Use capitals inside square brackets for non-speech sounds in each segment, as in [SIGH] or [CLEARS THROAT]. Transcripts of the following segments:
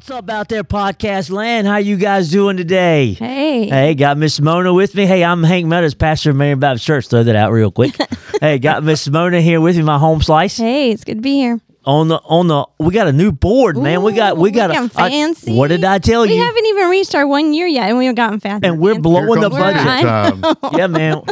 What's up out there, podcast land? How you guys doing today? Hey. Hey, got Miss Mona with me. Hey, I'm Hank Meadows, pastor of Marion Baptist Church. Throw that out real quick. [LAUGHS] hey, got Miss Mona here with me, my home slice. Hey, it's good to be here. On the on the, we got a new board, man. We got we got a getting I- fancy. what did I tell We you? We haven't even reached our one year yet, and we've gotten fat. and we're blowing the comes We're budget. on. time. [LAUGHS] yeah, man.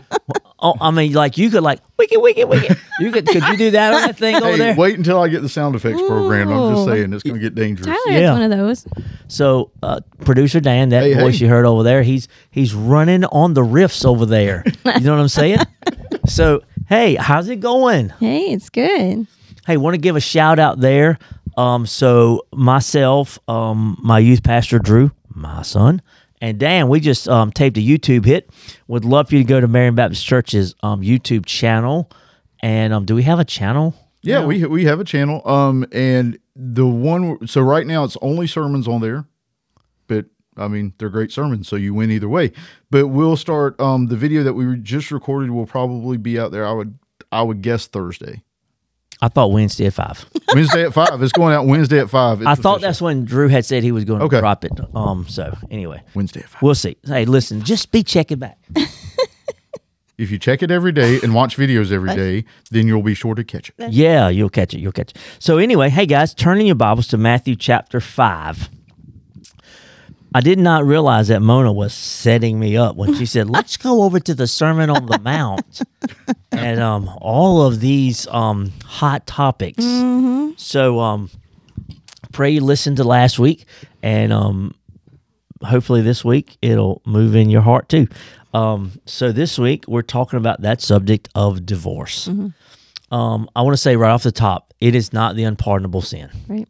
Oh, I mean, like you could like wicked, wicked, wicked. You could could you do that on that thing over there? wait until I get the sound effects program. I'm just saying it's going to get dangerous. Tyler Yeah. has one of those. So, uh, producer Dan, that Hey, voice hey. you heard over there, he's he's running on the riffs over there. You know what I'm saying? [LAUGHS] so, hey, how's it going? Hey, it's good. Hey, want to give a shout out there. Um, so myself, um, my youth pastor Drew, my son, and Dan, we just um, taped a YouTube hit. Would love for you to go to Marion Baptist Church's um, YouTube channel. And um, do we have a channel? Yeah, we we have a channel. Um, and the one so right now it's only sermons on there, but I mean they're great sermons, so you win either way. But we'll start. Um, the video that we just recorded will probably be out there. I would I would guess Thursday, I thought Wednesday at five. Wednesday at five. It's going out Wednesday at five. It's I thought official. that's when Drew had said he was going to Okay. drop it. Um, so anyway. Wednesday at five. We'll see. Hey, listen, just be checking back. [LAUGHS] If you check it every day and watch videos every day, then you'll be sure to catch it. Yeah, you'll catch it. You'll catch it. So anyway, hey guys, turning your Bibles to Matthew chapter five. I did not realize that Mona was setting me up when she said, "Let's go over to the Sermon on the Mount," [LAUGHS] and um, all of these um, hot topics. So um, pray you listened to last week, and um, hopefully this week it'll move in your heart too. Um, so this week we're talking about that subject of divorce. Um, I want to say right off the top, it is not the unpardonable sin. Right.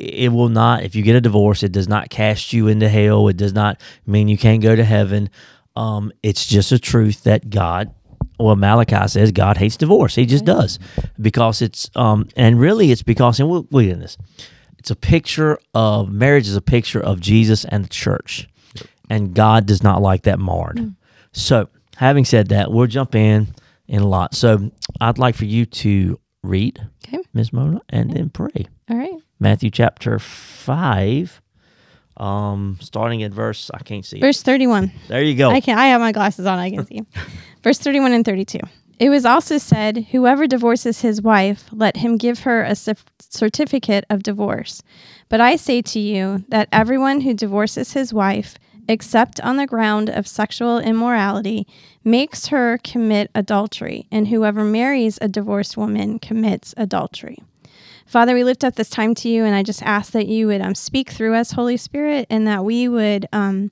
It will not. If you get a divorce, it does not cast you into hell. It does not mean you can't go to heaven. Um, it's just a truth that God, well, Malachi says God hates divorce. He just does because it's um, and really it's because and we'll, we'll get in this. It's a picture of marriage is a picture of Jesus and the church, and God does not like that marred. So, having said that, we'll jump in in a lot. So, I'd like for you to read, Okay. Ms. Mona, and then pray. All right. Matthew chapter 5, um, starting at verse, I can't see. Verse 31. There you go. I can I have my glasses on, I can see. [LAUGHS] Verse 31 and 32. It was also said, Whoever divorces his wife, let him give her a certificate of divorce. But I say to you that everyone who divorces his wife, except on the ground of sexual immorality, makes her commit adultery, and whoever marries a divorced woman commits adultery. Father, we lift up this time to you, and I just ask that you would um, speak through us, Holy Spirit, and that we would um,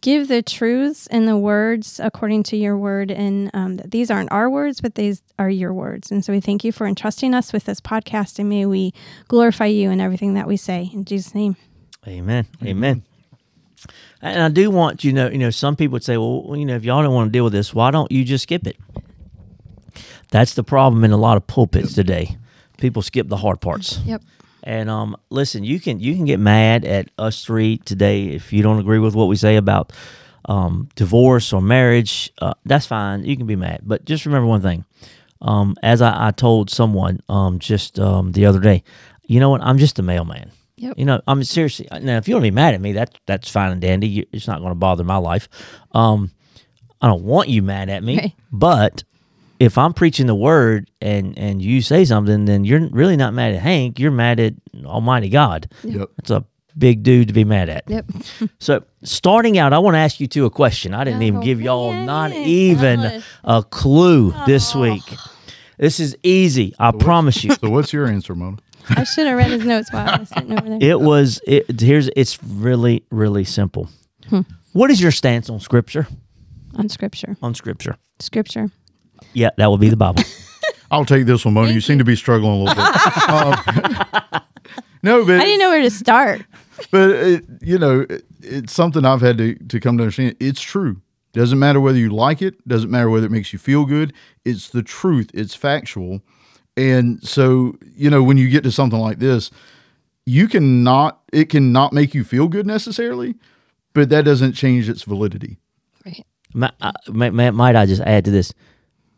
give the truths and the words according to your word, and um, that these aren't our words, but these are your words. And so we thank you for entrusting us with this podcast, and may we glorify you in everything that we say. In Jesus' name. Amen. Amen. And I do want you know, you know, some people would say, well, you know, if y'all don't want to deal with this, why don't you just skip it? That's the problem in a lot of pulpits today. People skip the hard parts. Yep. And um, listen, you can you can get mad at us three today if you don't agree with what we say about um, divorce or marriage. Uh, that's fine. You can be mad, but just remember one thing. Um, as I, I told someone um, just um, the other day, you know what? I'm just a mailman. Yep. You know, I'm seriously now. If you want to be mad at me, that that's fine and dandy. You, it's not going to bother my life. Um, I don't want you mad at me, Right. but if I'm preaching the word and and you say something, then you're really not mad at Hank. You're mad at Almighty God. Yep. That's a big dude to be mad at. Yep. [LAUGHS] So starting out, I want to ask you two a question. I didn't even Oh, give y'all man. not even Gosh. a clue this week. This is easy. I promise you. [LAUGHS] So what's your answer, Mona? I should have read his notes while I was sitting over there. It was it here's it's really really simple. Hmm. What is your stance on scripture? On scripture. On scripture. Scripture. Yeah, that would be the Bible. [LAUGHS] I'll take this one, Mona. You seem to be struggling a little bit. [LAUGHS] Um, no, but I didn't know where to start. but it, you know, it, it's something I've had to, to come to understand. It's true. Doesn't matter whether you like it, doesn't matter whether it makes you feel good. It's the truth, it's factual. And so, you know, when you get to something like this, you cannot, it cannot make you feel good necessarily, but that doesn't change its validity. Right. Ma- uh, ma- ma- might I just add to this?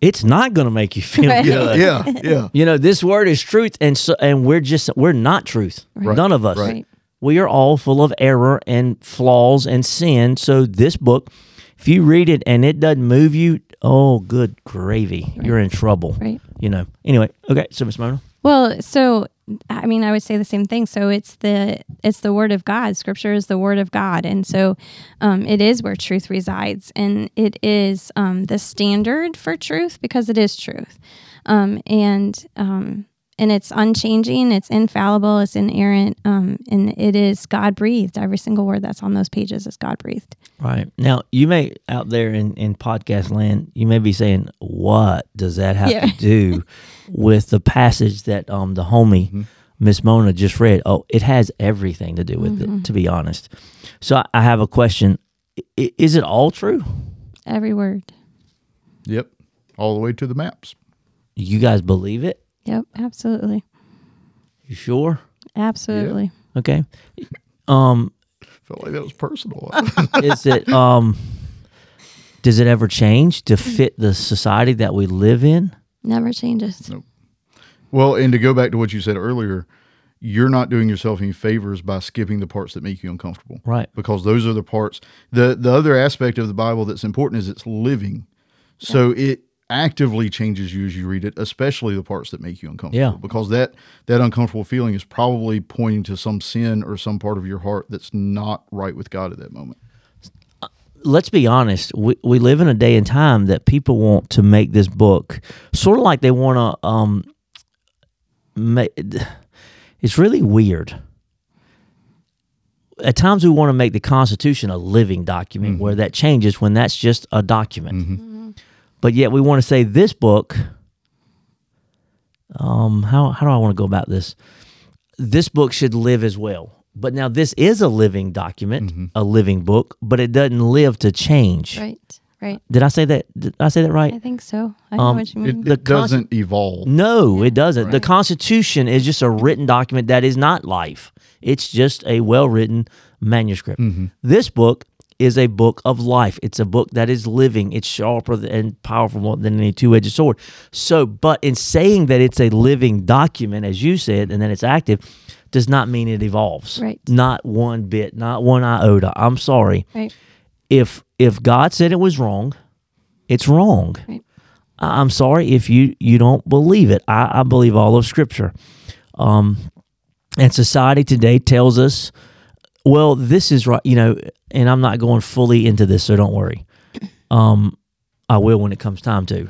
It's not going to make you feel Right. good. Yeah, yeah. You know, this word is truth, and so and we're just we're not truth. Right. None of us. Right. Right. We are all full of error and flaws and sin. So this book, if you read it and it doesn't move you, oh, good gravy, you're in trouble. Right. You know. Anyway, okay. So Miss Mona, Well, so I mean, I would say the same thing. So it's the it's the word of God. Scripture is the word of God, and so um, it is where truth resides, and it is um, the standard for truth because it is truth, um, and um, and it's unchanging, it's infallible, it's inerrant, um, and it is God breathed. Every single word that's on those pages is God breathed. right now you may out there in in podcast land, you may be saying, "What does that have Yeah. to do with the passage that um the homie Miss Mona just read?" Oh, it has everything to do with it. To be honest, so I, I have a question: I- Is it all true? Every word. Yep. All the way to the maps. You guys believe it? Yep, absolutely, You sure? absolutely. Okay. Um, Felt like that was personal. [LAUGHS] [LAUGHS] is it um does it ever change to [CLEARS THROAT] fit the society that we live in? Never changes. well, and to go back to what you said earlier, you're not doing yourself any favors by skipping the parts that make you uncomfortable. Right. because those are the parts. the The other aspect of the Bible that's important is it's living, so it actively changes you as you read it, especially the parts that make you uncomfortable. Yeah. because that that uncomfortable feeling is probably pointing to some sin or some part of your heart that's not right with God at that moment. Let's be honest. We we live in a day and time that people want to make this book sort of like they want to um make it's really weird. At times we want to make the Constitution a living document where that changes when that's just a document. But yet we want to say this book um how how do I want to go about this? This book should live as well. But now this is a living document, a living book, but it doesn't live to change. Right, right. Did I say that? Did I say that right? I think so. I know Um, what you It, mean. The it doesn't evolve. No, it doesn't. The Constitution is just a written document that is not life. It's just a well written manuscript. This book is a book of life. It's a book that is living. It's sharper and powerful than any two edged sword. So, but in saying that it's a living document, as you said, and that it's active, does not mean it evolves. Right. Not one bit, not one iota. I'm sorry. right, If if God said it was wrong, it's wrong. right. I- I'm sorry if you you don't believe it. I, I believe all of Scripture. Um, and society today tells us, well, this is right, you know. And I'm not going fully into this, so don't worry. Um, I will when it comes time to.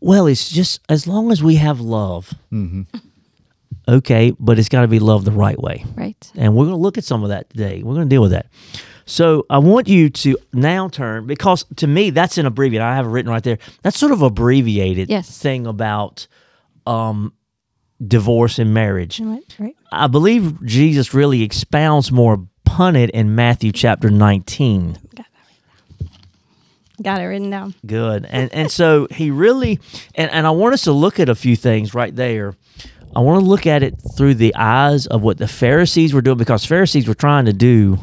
Well, it's just as long as we have love. Okay, but it's got to be love the right way. Right. And we're going to look at some of that today. We're going to deal with that. So I want you to now turn because to me that's an abbreviated. I have it written right there. That's sort of abbreviated Yes. thing about um, divorce and marriage. Right. right. I believe Jesus really expounds more upon it in Matthew chapter 19. Got it written down. Good. And and so he really and, and I want us to look at a few things right there. I want to look at it through the eyes of what the Pharisees were doing because Pharisees were trying to do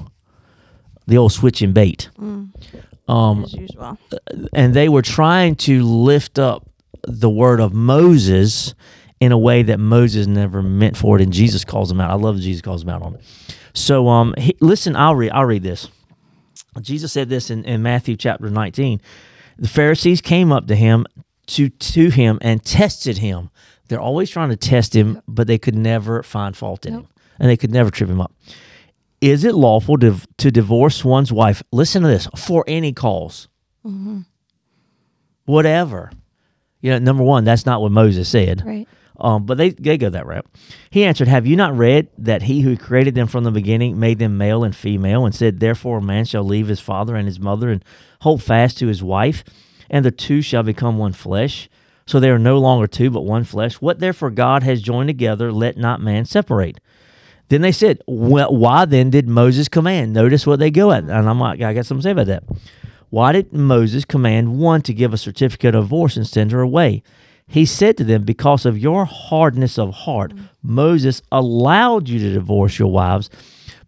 the old switch and bait. Um, as usual. and they were trying to lift up the word of Moses in a way that Moses never meant for it, and Jesus calls them out. I love Jesus calls them out on it. So, um, he, listen, I'll read. I'll read this. Jesus said this in, in Matthew chapter nineteen. The Pharisees came up to him to to him and tested him. They're always trying to test him, but they could never find fault in him, and they could never trip him up. Is it lawful to, to divorce one's wife? Listen to this for any cause whatever. You know, number one, that's not what Moses said. Right. Um, but they, they go that route. He answered, Have you not read that he who created them from the beginning made them male and female, and said, Therefore a man shall leave his father and his mother and hold fast to his wife, and the two shall become one flesh? So they are no longer two, but one flesh. What therefore God has joined together, let not man separate. Then they said, well, Why then did Moses command? Notice what they go at. And I'm like, I got something to say about that. Why did Moses command one to give a certificate of divorce and send her away? He said to them, Because of your hardness of heart, Moses allowed you to divorce your wives,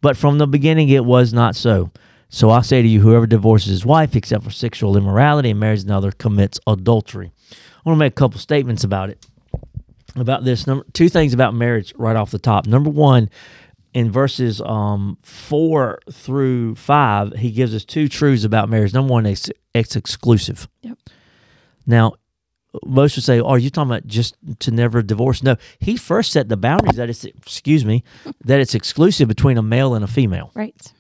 but from the beginning it was not so. So I say to you, whoever divorces his wife except for sexual immorality and marries another commits adultery. Want to make a couple statements about it. About this, number two things about marriage right off the top. Number one, in verses um, four through five, he gives us two truths about marriage. Number one, it's, it's exclusive. Yep. Now, most would say, "Oh, are you talking about just to never divorce?" No, he first set the boundaries that it's excuse me that it's exclusive between a male and a female. Right.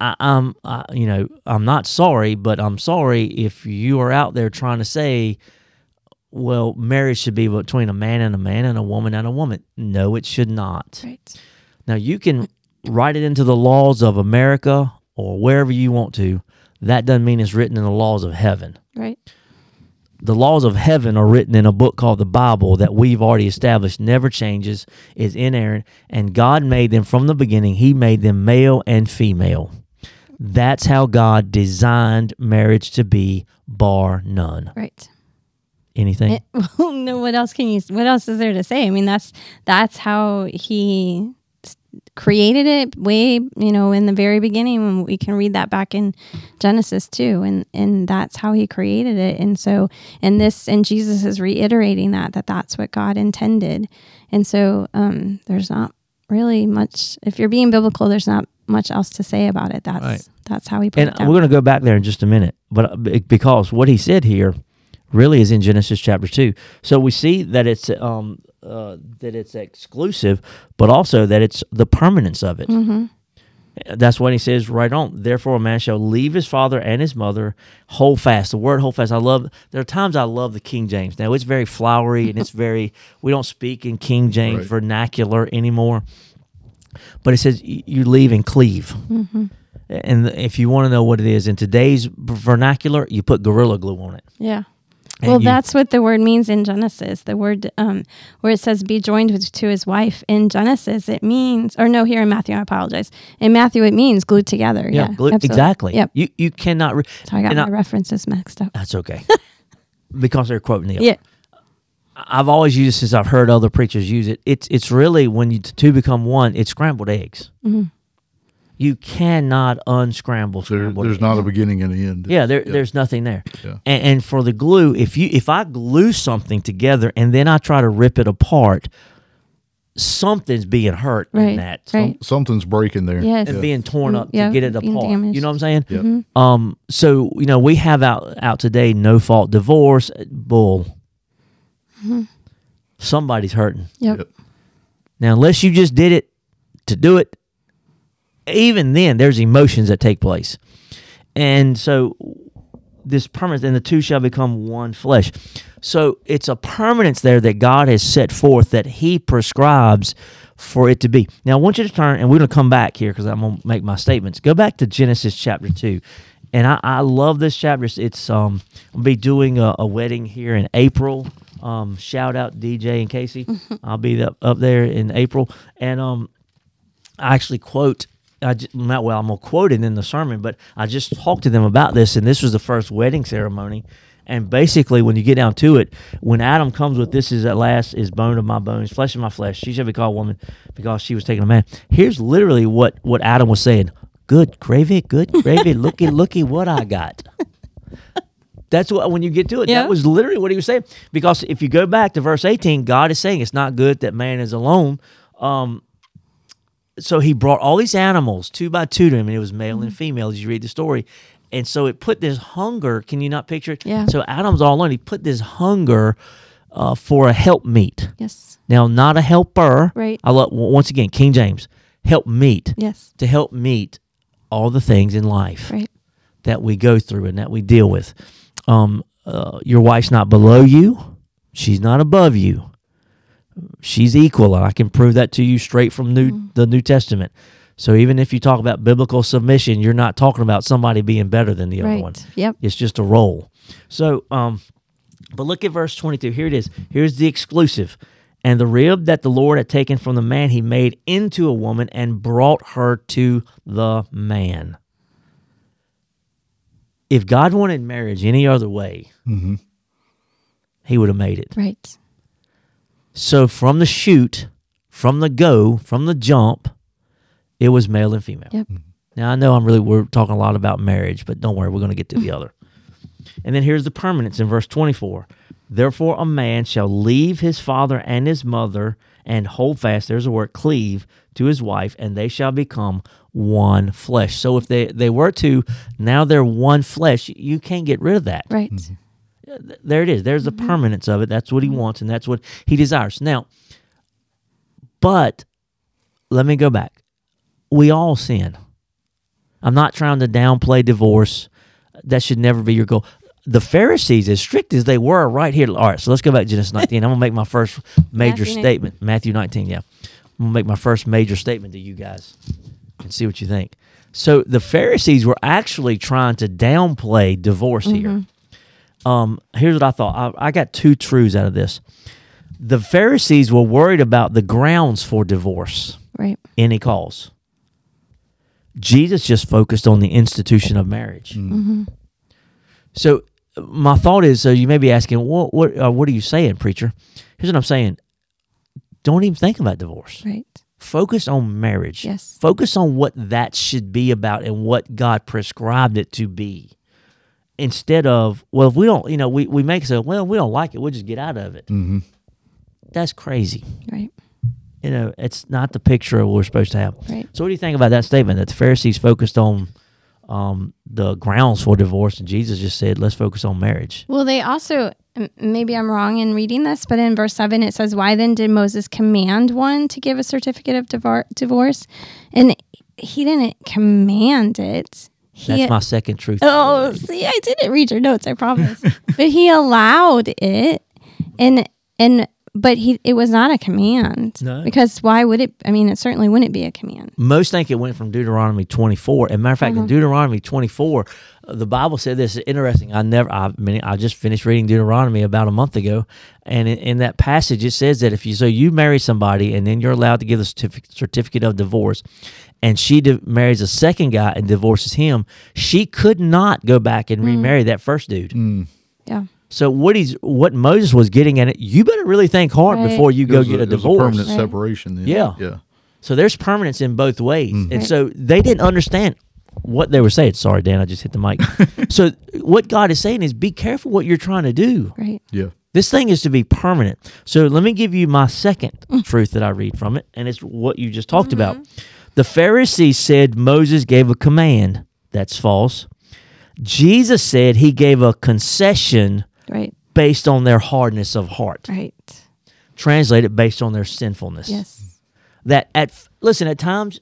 I, I'm, I, you know, I'm not sorry, but I'm sorry if you are out there trying to say, "Well, marriage should be between a man and a man and a woman and a woman." No, it should not. Right. Now you can write it into the laws of America or wherever you want to. That doesn't mean it's written in the laws of heaven. Right. the laws of heaven are written in a book called the Bible that we've already established never changes, is inerrant, and God made them from the beginning. He made them male and female. That's how God designed marriage to be, bar none. Right. Anything? It- [LAUGHS] well, no. What else can you? What else is there to say? I mean, that's that's how he created it way you know in the very beginning we can read that back in genesis too and and that's how he created it and so and this and jesus is reiterating that that that's what god intended and so um there's not really much if you're being biblical there's not much else to say about it that's Right. that's how he put and we're going to go back there in just a minute, but uh, because what he said here really is in Genesis chapter two. So we see that it's um uh, that it's exclusive, but also that it's the permanence of it. Mm-hmm. That's what he says right on. Therefore, a man shall leave his father and his mother, hold fast. The word hold fast, I love. There are times I love the King James. Now it's very flowery and it's very. We don't speak in King James Right. vernacular anymore. But it says you leave and cleave. Mm-hmm. And if you want to know what it is in today's vernacular, you put gorilla glue on it. Yeah. And Well, you- that's what the word means in Genesis. The word um, where it says "be joined with, to his wife" in Genesis, it means, or no, here in Matthew, I apologize. In Matthew, it means glued together. yeah, Yeah, glue, absolutely. exactly. Yep. You you cannot. Re- So I got my I- references mixed up. that's okay, [LAUGHS] because they're quoting Neil. Yeah. I've always used it since I've heard other preachers use it. It's it's really when you two become one. It's scrambled eggs. Mm-hmm. You cannot unscramble There, there's eggs. not a beginning and an end. Yeah, there, there's nothing there. Yeah. And, and for the glue, if you if I glue something together and then I try to rip it apart, something's being hurt in that. right. Something's breaking there. Yes. and being torn up Yeah, to get it being apart. damaged. You know what I'm saying? Yep. Um. So you know we have out out today no fault divorce bull. Hmm. Somebody's hurting Yep. Yep. now. Unless you just did it to do it, even then there's emotions that take place, and so this permanence and the two shall become one flesh. So it's a permanence there that God has set forth that He prescribes for it to be. Now I want you to turn, and we're going to come back here because I'm going to make my statements. Go back to Genesis chapter two, and I, I love this chapter. It's- It's um I'll be doing a, a wedding here in April. Um, shout out DJ and Casey. I'll be up, up there in April, and um I actually quote. I just, not well. I'm gonna quote it in the sermon, but I just talked to them about this, and this was the first wedding ceremony. And basically, when you get down to it, when Adam comes with "This is at last is bone of my bones, flesh of my flesh," she shall be called woman because she was taking a man. Here's literally what what Adam was saying: "Good gravy, good gravy, [LAUGHS] looky, looky, what I got." That's what when you get to it. Yeah. That was literally what he was saying. Because if you go back to verse 18, God is saying it's not good that man is alone. Um, so he brought all these animals two by two to him, and it was male Mm-hmm. and female as you read the story. And so it put this hunger. Can you not picture it? Yeah. So Adam's all alone. He put this hunger uh, for a helpmeet. Yes. Now, not a helper. Right. I love once again King James. Help meet Yes. to help meet all the things in life Right. that we go through and that we deal with. Um, uh, your wife's not below you; she's not above you. She's equal. And I can prove that to you straight from new the New Testament. So even if you talk about biblical submission, you're not talking about somebody being better than the other Right. one. Yep. It's just a role. So, um, but look at verse 22. Here it is. Here's the exclusive. And the rib that the Lord had taken from the man, he made into a woman and brought her to the man. if God wanted marriage any other way, Mm-hmm. He would have made it. Right. So from the shoot, from the go, from the jump, it was male and female. Yep. Mm-hmm. Now I know I'm really we're talking a lot about marriage, but don't worry, we're going to get to the mm. other. And then here's the permanence in verse 24. Therefore a man shall leave his father and his mother and hold fast, there's a word cleave to his wife, and they shall become one flesh. So if they they were to, now they're one flesh. You can't get rid of that Right. Mm-hmm. There it is. There's the mm-hmm. permanence of it. That's what he mm-hmm. wants, and that's what he desires. Now, but let me go back. We all sin. I'm not trying to downplay divorce. That should never be your goal. The Pharisees, as strict as they were, right here. All right, so let's go back to Genesis [LAUGHS] 19. I'm gonna make my first major Matthew 19. statement. Matthew 19. Yeah, I'm gonna make my first major statement to you guys and see what you think. So the Pharisees were actually trying to downplay divorce here mm-hmm. Um, here's what I thought. I, I got two truths out of this. The Pharisees were worried about the grounds for divorce, Right. any cause. Jesus just focused on the institution of marriage. So my thought is, so you may be asking, what what uh, what are you saying, preacher? Here's what I'm saying. Don't even think about divorce. Right. Focus on marriage. Yes. Focus on what that should be about and what God prescribed it to be. Instead of, well, if we don't, you know, we, we make so, well, we don't like it, we'll just get out of it. Mm-hmm. That's crazy. Right. You know, it's not the picture we're supposed to have. Right. So, what do you think about that statement that the Pharisees focused on um, the grounds for divorce and Jesus just said, let's focus on marriage? Well, they also, maybe I'm wrong in reading this, but in verse 7 it says, Why then did Moses command one to give a certificate of divor- divorce? And he didn't command it. He, That's my second truth. Oh, see, I didn't read your notes, I promise. but he allowed it. And, and, but he, it was not a command. No. Because why would it? I mean, it certainly wouldn't be a command. Most think it went from Deuteronomy 24. As a matter of fact, in uh-huh. Deuteronomy 24, uh, the Bible said this is interesting. I never, I mean, I just finished reading Deuteronomy about a month ago, and in, in that passage it says that if you so you marry somebody and then you're allowed to give the certificate, certificate of divorce, and she di- marries a second guy and divorces him, she could not go back and mm. remarry that first dude. Mm. Yeah. So what he's what Moses was getting at it, you better really think hard Right. before you go get a divorce. permanent Right. separation. Then. Yeah. Yeah. So there's permanence in both ways. And so they didn't understand what they were saying. Sorry, Dan, I just hit the mic. [LAUGHS] so what God is saying is be careful what you're trying to do. Right. Yeah. This thing is to be permanent. So let me give you my second mm. truth that I read from it, and it's what you just talked about. Mm-hmm. The Pharisees said Moses gave a command. That's false. Jesus said he gave a concession Right. based on their hardness of heart. Right. Translated based on their sinfulness Yes. that at listen at times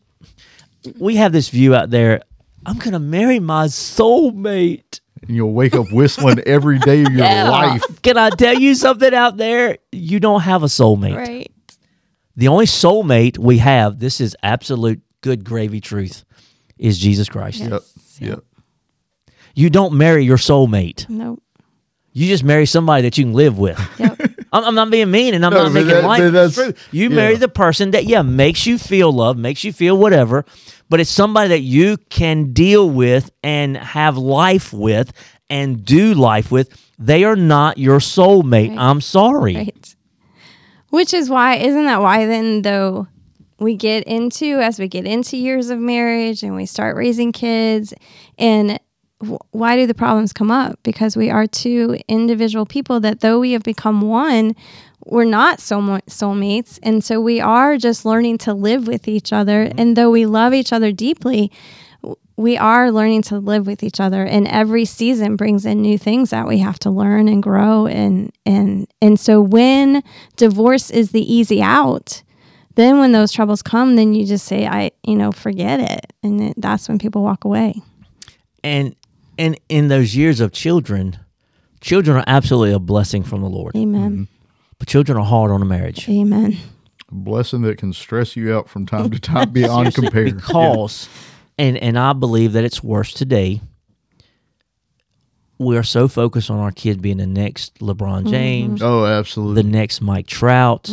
we have this view out there i'm gonna marry my soulmate And you'll wake up whistling every day of your [LAUGHS] life. can i tell you something out there you don't have a soulmate Right. the only soulmate we have this is absolute good gravy truth is jesus christ Yep. Yep. you don't marry your soulmate Nope. You just marry somebody that you can live with [LAUGHS] Yep. I'm, I'm not being mean and I'm No, not making that- light. but that's- true. You yeah. marry the person that, yeah, makes you feel love, makes you feel whatever, but it's somebody that you can deal with and have life with and do life with. They are not your soulmate. Right. I'm sorry. Right. Which is why, isn't that why then, though, we get into, as we get into years of marriage and we start raising kids, and wh- why do the problems come up? Because we are two individual people that, though we have become one, we're not soul soulmates. And so we are just learning to live with each other. Mm-hmm. And though we love each other deeply, we are learning to live with each other and every season brings in new things that we have to learn and grow and and and so when divorce is the easy out then when those troubles come then you just say i you know forget it and that's when people walk away And and in those years of children, children are absolutely a blessing from the Lord. amen mm-hmm. But children are hard on a marriage. amen A blessing that can stress you out from time to [LAUGHS] time beyond compare. because and and I believe that it's worse today. We are so focused on our kids being the next LeBron James, Oh, absolutely. the next Mike Trout.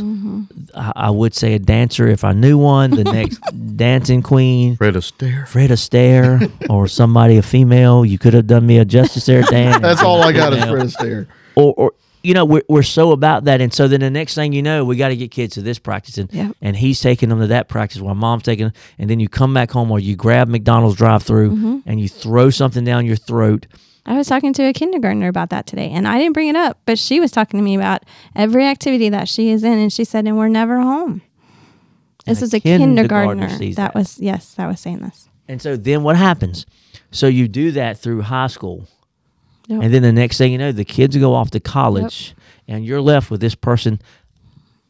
I, I would say a dancer if I knew one. The next [LAUGHS] dancing queen, Fred Astaire. Fred Astaire, or somebody a female. You could have done me a justice there, Dan. [LAUGHS] That's all I got is Female. Fred Astaire. or, or you know we're, we're so about that and so then the next thing you know we got to get kids to this practice and, Yep. and he's taking them to that practice while mom's taking them and then you come back home or you grab mcdonald's drive through Mm-hmm. and you throw something down your throat I was talking to a kindergartner about that today, and I didn't bring it up, but she was talking to me about every activity that she is in, and she said, "And we're never home." And This is a kindergartner kindergartner. That, that. was yes, that was saying this. and so then what happens so you do that through high school Yep. and then the next thing you know the kids go off to college and you're left with this person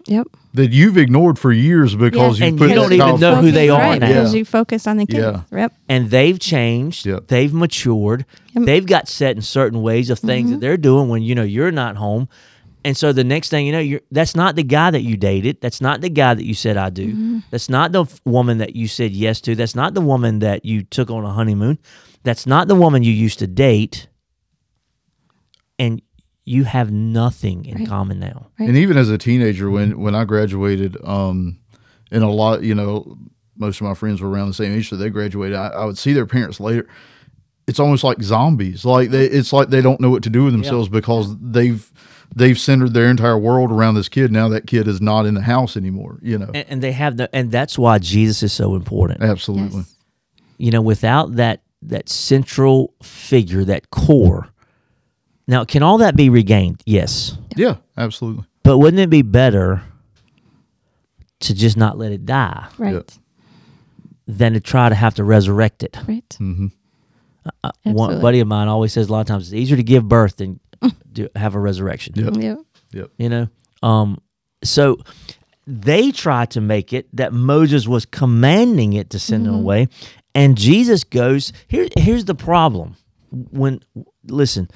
Yep. That you've ignored for years because Yeah. you put you don't even know who they are right, now. because Yeah. you focus on the kids. Yeah. Yep. and they've changed Yep. they've matured Yep. they've got set in certain ways of things that mm-hmm. they're doing when you know you're not home and so the next thing you know you're that's not the guy that you dated that's not the guy that you said i do mm-hmm. that's not the woman that you said yes to that's not the woman that you took on a honeymoon that's not the woman you used to date and you have nothing in Right. common now And even as a teenager, when when I graduated, um, and a lot, you know, most of my friends were around the same age, so they graduated. I, I would see their parents later. It's almost like zombies. Like they, it's like they don't know what to do with themselves because they've they've centered their entire world around this kid. Now that kid is not in the house anymore. You know, and, and they have the and that's why jesus is so important absolutely. Yes. you know, without that that central figure, that core. Now, can all that be regained? Yes. Yeah, absolutely. But wouldn't it be better to just not let it die Right. than to try to have to resurrect it? Right. Mm-hmm. One buddy of mine always says a lot of times it's easier to give birth than do, have a resurrection. Yep. Yep. Yep. You know? Um, so they try to make it that Moses was commanding it to send them away. And Jesus goes, here, here's the problem. When, listen,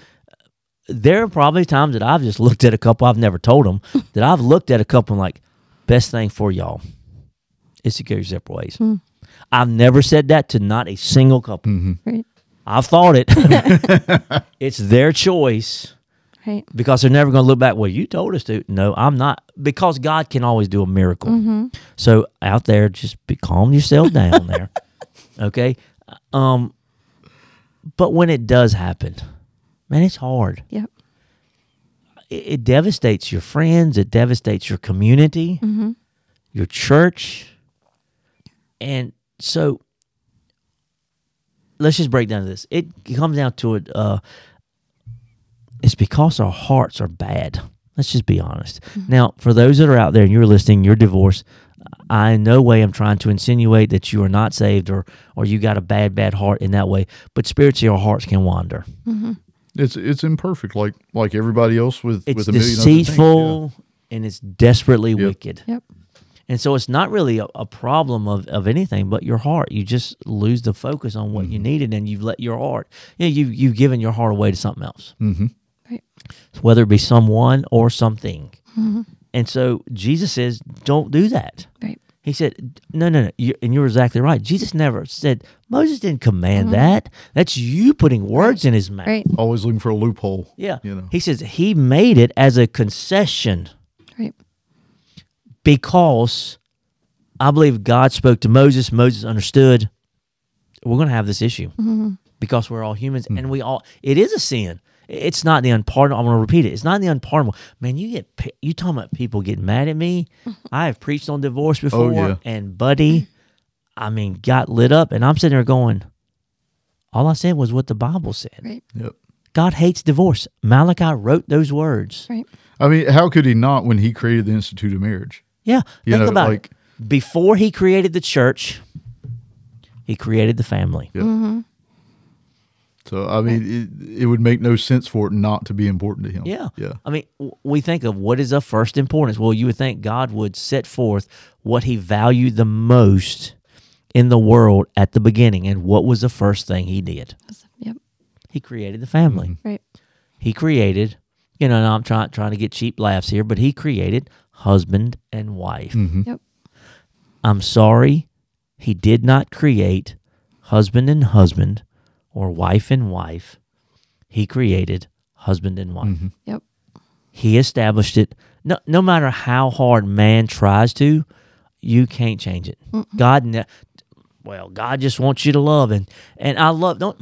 there are probably times that I've just looked at a couple, I've never told them, [LAUGHS] that I've looked at a couple and like, best thing for y'all is to go your separate ways. Hmm. I've never said that to not a single couple. Mm-hmm. Right. I've thought it. [LAUGHS] [LAUGHS] it's their choice Right. because they're never going to look back. Well, you told us to. No, I'm not. Because God can always do a miracle. Mm-hmm. So out there, just be calm yourself down there. Okay. Um. But when it does happen, man, it's hard. Yep. It, it devastates your friends. It devastates your community, mm-hmm. your church, and so let's just break down this. It comes down to it. Uh, it's because our hearts are bad. Let's just be honest. Mm-hmm. Now, for those that are out there and you're listening, you're divorced. I in no way am trying to insinuate that you are not saved or or you got a bad, bad heart in that way. But spiritually, our hearts can wander. Mm-hmm. It's it's imperfect, like like everybody else with It's with a million other things. deceitful and it's desperately wicked. Yep. And so it's not really a, a problem of, of anything but your heart. You just lose the focus on what you needed and you've let your heart, you know, you've, you've given your heart away to something else, Mm-hmm. Right. whether it be someone or something. And so Jesus says, don't do that. Right. He said, no, no, no. You, and you're exactly right. Jesus never said, Moses didn't command mm-hmm. that. That's you putting words in his mouth. Right. Always looking for a loophole. Yeah. You know. He says he made it as a concession Right. because I believe God spoke to Moses. Moses understood we're going to have this issue mm-hmm. because we're all humans hmm. and we all, it is a sin. It's not the unpardonable. I'm going to repeat it. It's not the unpardonable. Man, you get, you talking about people getting mad at me. [LAUGHS] I have preached on divorce oh, before yeah. and buddy, I mean, got lit up and I'm sitting there going, all I said was what the Bible said. Right. Yep. God hates divorce. Malachi wrote those words. Right. I mean, how could he not when he created the Institute of Marriage? Yeah. You think know, about like- it. Before he created the church, he created the family. Yep. Mm-hmm. So I mean, it, it would make no sense for it not to be important to him. Yeah. Yeah. I mean, w- we think of what is of first importance. Well, you would think God would set forth what he valued the most in the world at the beginning. And what was the first thing he did? Yep. He created the family. Mm-hmm. Right. He created, you know, and I'm trying trying to get cheap laughs here, but he created husband and wife. Mm-hmm. Yep. I'm sorry, he did not create husband and husband or wife and wife He created husband and wife. Mm-hmm. Yep. He established it. No, no matter how hard man tries to, you can't change it. God, ne- well, God just wants you to love, and and I love. Don't,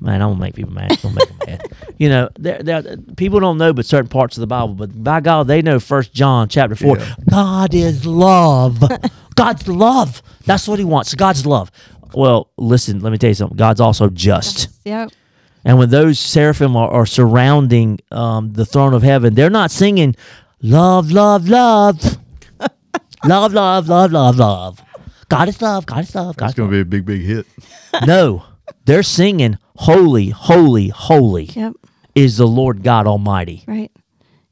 man, I'm gonna make people mad. Don't make them mad. [LAUGHS] You know, there, there, people don't know, but certain parts of the Bible. But by God, they know. First John chapter four. Yeah. God is love. [LAUGHS] God's love. That's what He wants. God's love. Well, listen. Let me tell you something. God's also just. Yep. And when those seraphim are, are surrounding um, the throne of heaven, they're not singing, Love, love, love. [LAUGHS] love, love, love, love, love. God is love, God is love, God It's is going to be a big, big hit. [LAUGHS] No, they're singing, Holy, holy, holy Yep. is the Lord God Almighty. Right.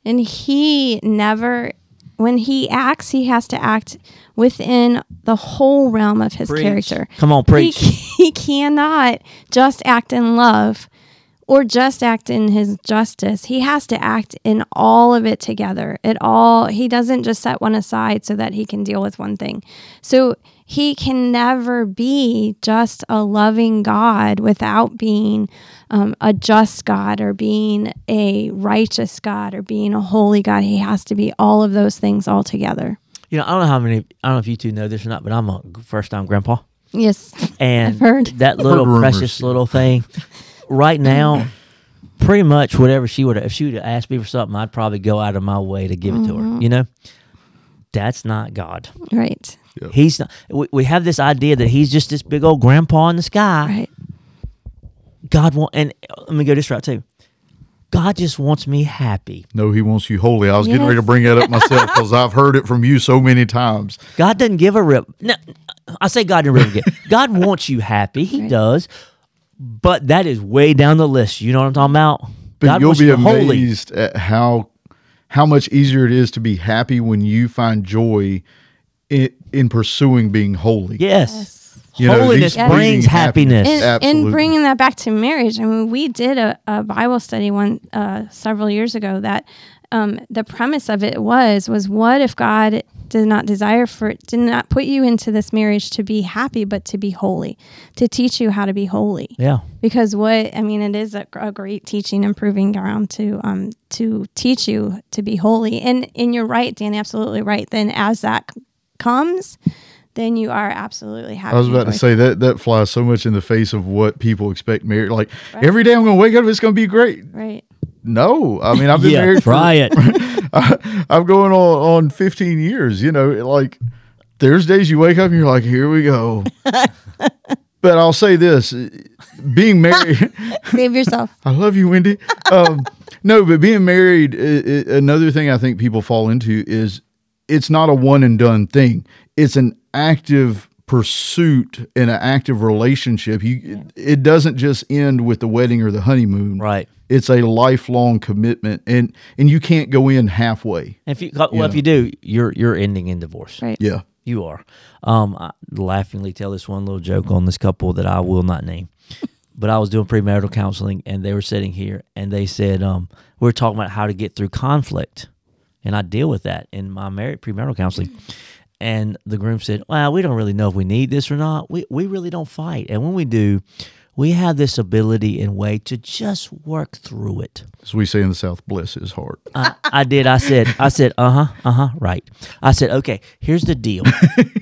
And he never, when he acts, he has to act within the whole realm of his Preach. character. Come on, preach. He, [LAUGHS] he cannot just act in love or just act in his justice. He has to act in all of it together. It all, he doesn't just set one aside so that he can deal with one thing. So he can never be just a loving God without being um, a just God or being a righteous God or being a holy God. He has to be all of those things all together. You know, I don't know how many, I don't know if you two know this or not, but I'm a first time grandpa. Yes. and I've heard. that little rumors. precious little thing right now pretty much whatever she would if she would have asked me for something i'd probably go out of my way to give it to her you know that's not god Right. Yep. he's not we, we have this idea that he's just this big old grandpa in the sky Right. god want and uh, let me go this route too god just wants me happy No, he wants you holy. I was getting ready to bring that up [LAUGHS] myself because I've heard it from you so many times. god doesn't give a rip no i say god didn't really give [LAUGHS] god wants you happy he Right. does but that is way down the list you know what i'm talking about But god you'll wants be you holy amazed at how how much easier it is to be happy when you find joy in, in pursuing being holy. Yes. You Holiness he's brings bringing happiness. And, Absolutely. and bringing that back to marriage, I mean, we did a, a Bible study one uh, several years ago that um, the premise of it was was what if God did not desire for did not put you into this marriage to be happy, but to be holy, to teach you how to be holy. Yeah. Because what I mean, it is a, a great teaching and proving ground to um to teach you to be holy. And and you're right, Dan, absolutely right. Then as that c- comes, then you are absolutely happy. I was about to joyful. say that that flies so much in the face of what people expect marriage. Like every day I'm going to wake up, it's going to be great. right. No, I mean I've been yeah. married for Try it. [LAUGHS] I'm going on on 15 years. You know, like there's days you wake up and you're like, here we go. [LAUGHS] but I'll say this: being married. [LAUGHS] Save yourself. I love you, Wendy. Um, no, but being married, i i another thing I think people fall into is it's not a one and done thing. It's an active pursuit and an active relationship. You, it doesn't just end with the wedding or the honeymoon. right. It's a lifelong commitment, and and you can't go in halfway. If you well, if Yeah. you do, you're you're ending in divorce. Right. Yeah, You are. Um, I laughingly tell this one little joke on this couple that I will not name. [LAUGHS] But I was doing premarital counseling, and they were sitting here, and they said, um, we are talking about how to get through conflict, and I deal with that in my married premarital counseling. And the groom said, "Well, we don't really know if we need this or not. We we really don't fight, and when we do, we have this ability and way to just work through it." as we say in the South, bless his heart. I, I did. I said, I said, uh huh, uh huh, right. I said, okay, here's the deal.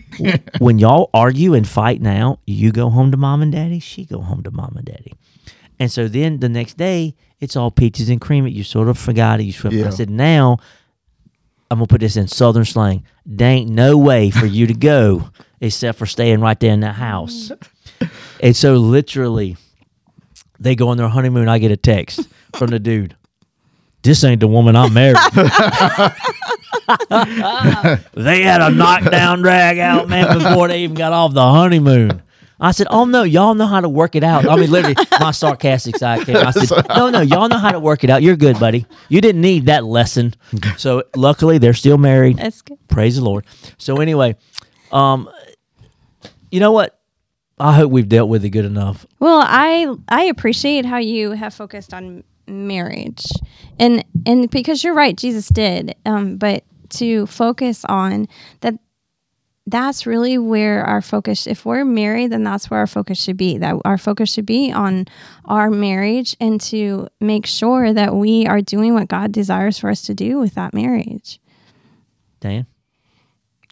[LAUGHS] when y'all argue and fight now, you go home to mom and daddy, she go home to mom and daddy. And so then the next day, it's all peaches and cream. It. You sort of forgot it. You of, I said, now I'm to put this in Southern slang. There ain't no way for you to go except for staying right there in that house. [LAUGHS] and so literally, they go on their honeymoon. I get a text from the dude. This ain't the woman I'm married. [LAUGHS] they had a knockdown drag out, man, before they even got off the honeymoon. I said, "Oh no, y'all know how to work it out." I mean, literally, [LAUGHS] my sarcastic side came. I said, [LAUGHS] "No, no, y'all know how to work it out. You're good, buddy. You didn't need that lesson." So, luckily, they're still married. That's good. Praise the Lord. So, anyway, um, you know what? I hope we've dealt with it good enough. Well, I I appreciate how you have focused on marriage, and and because you're right, Jesus did. Um, but to focus on that, that's really where our focus if we're married then that's where our focus should be that our focus should be on our marriage and to make sure that we are doing what god desires for us to do with that marriage Dan?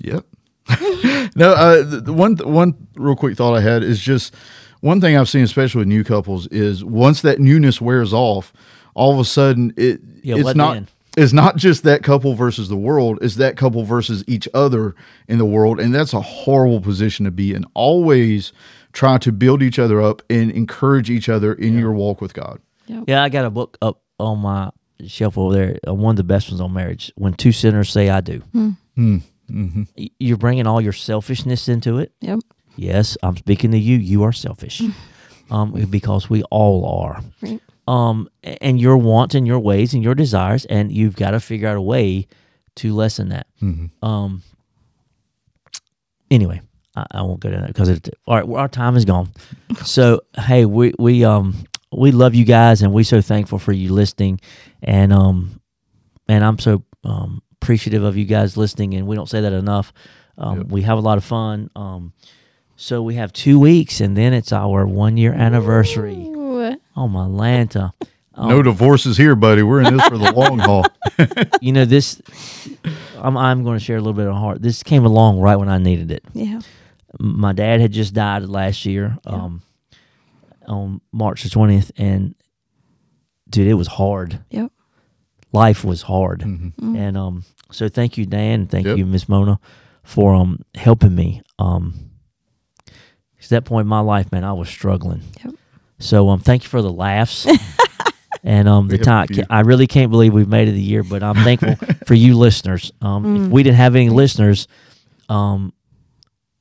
Yep. [LAUGHS] no, uh, the, the one one real quick thought I had is just one thing I've seen, especially with new couples, is once that newness wears off, all of a sudden it Yeah, it's let not in. It's not just that couple versus the world, it's that couple versus each other in the world, and that's a horrible position to be in. Always try to build each other up and encourage each other in your walk with God. Yeah, I got a book up on my shelf over there. Uh, one of the best ones on marriage. When two sinners say "I do," Y- you're bringing all your selfishness into it. yep Yes, I'm speaking to you. You are selfish, um, because we all are. right Um, and your wants and your ways and your desires, and you've got to figure out a way to lessen that. Um. Anyway, I, I won't go into that because it. All right, our time is gone. [LAUGHS] So hey, we we um we love you guys, and we're so thankful for you listening, and um, and I'm so um appreciative of you guys listening, and we don't say that enough. Um, we have a lot of fun. Um, so we have two weeks, and then it's our one year anniversary. Oh my Lanta. No divorces here, buddy. We're in this for the long haul. [LAUGHS] You know this. I'm I'm going to share a little bit of heart. This came along right when I needed it. yeah My dad had just died last year, um, on March the twentieth, and dude, it was hard. yep Life was hard, and um, so thank you, Dan, thank Yep. you, Miss Mona, for um helping me. Um, 'cause at that point in my life, man, I was struggling. Yep. So um, thank you for the laughs. [LAUGHS] And um, the We time. I really can't believe we've made it a year, but I'm [LAUGHS] thankful for you listeners. Um, Mm. If we didn't have any listeners, um,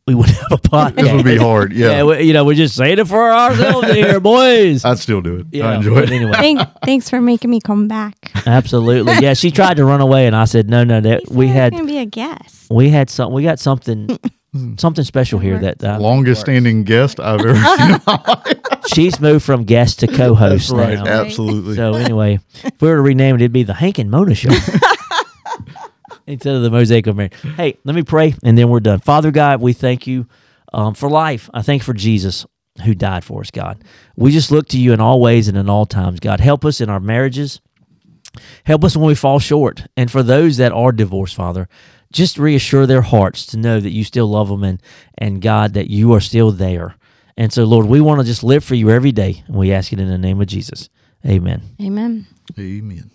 we wouldn't have a podcast. This would be hard. [LAUGHS] Yeah, Yeah, we, you know, we're just saying it for ourselves here, boys. I'd still do it. yeah, I enjoy it. anyway, Thank, thanks for making me come back absolutely. Yeah, she tried to run away, and I said, no, no, that we had gonna be a guest we had something. we got something, something special here that, that Longest standing guest I've ever [LAUGHS] seen. she's moved from guest to co-host right. now. Absolutely. So anyway, if we were to rename it, it'd be the Hank and Mona Show. [LAUGHS] Instead of the Mosaic of Mary. Hey, let me pray and then we're done. Father God, we thank you um, for life. I thank you for Jesus who died for us, God. We just look to you in all ways and in all times. God, help us in our marriages. Help us when we fall short. And for those that are divorced, Father, just reassure their hearts to know that you still love them and, and God, that you are still there. And so, Lord, we want to just live for you every day. And we ask it in the name of Jesus. Amen. amen Amen.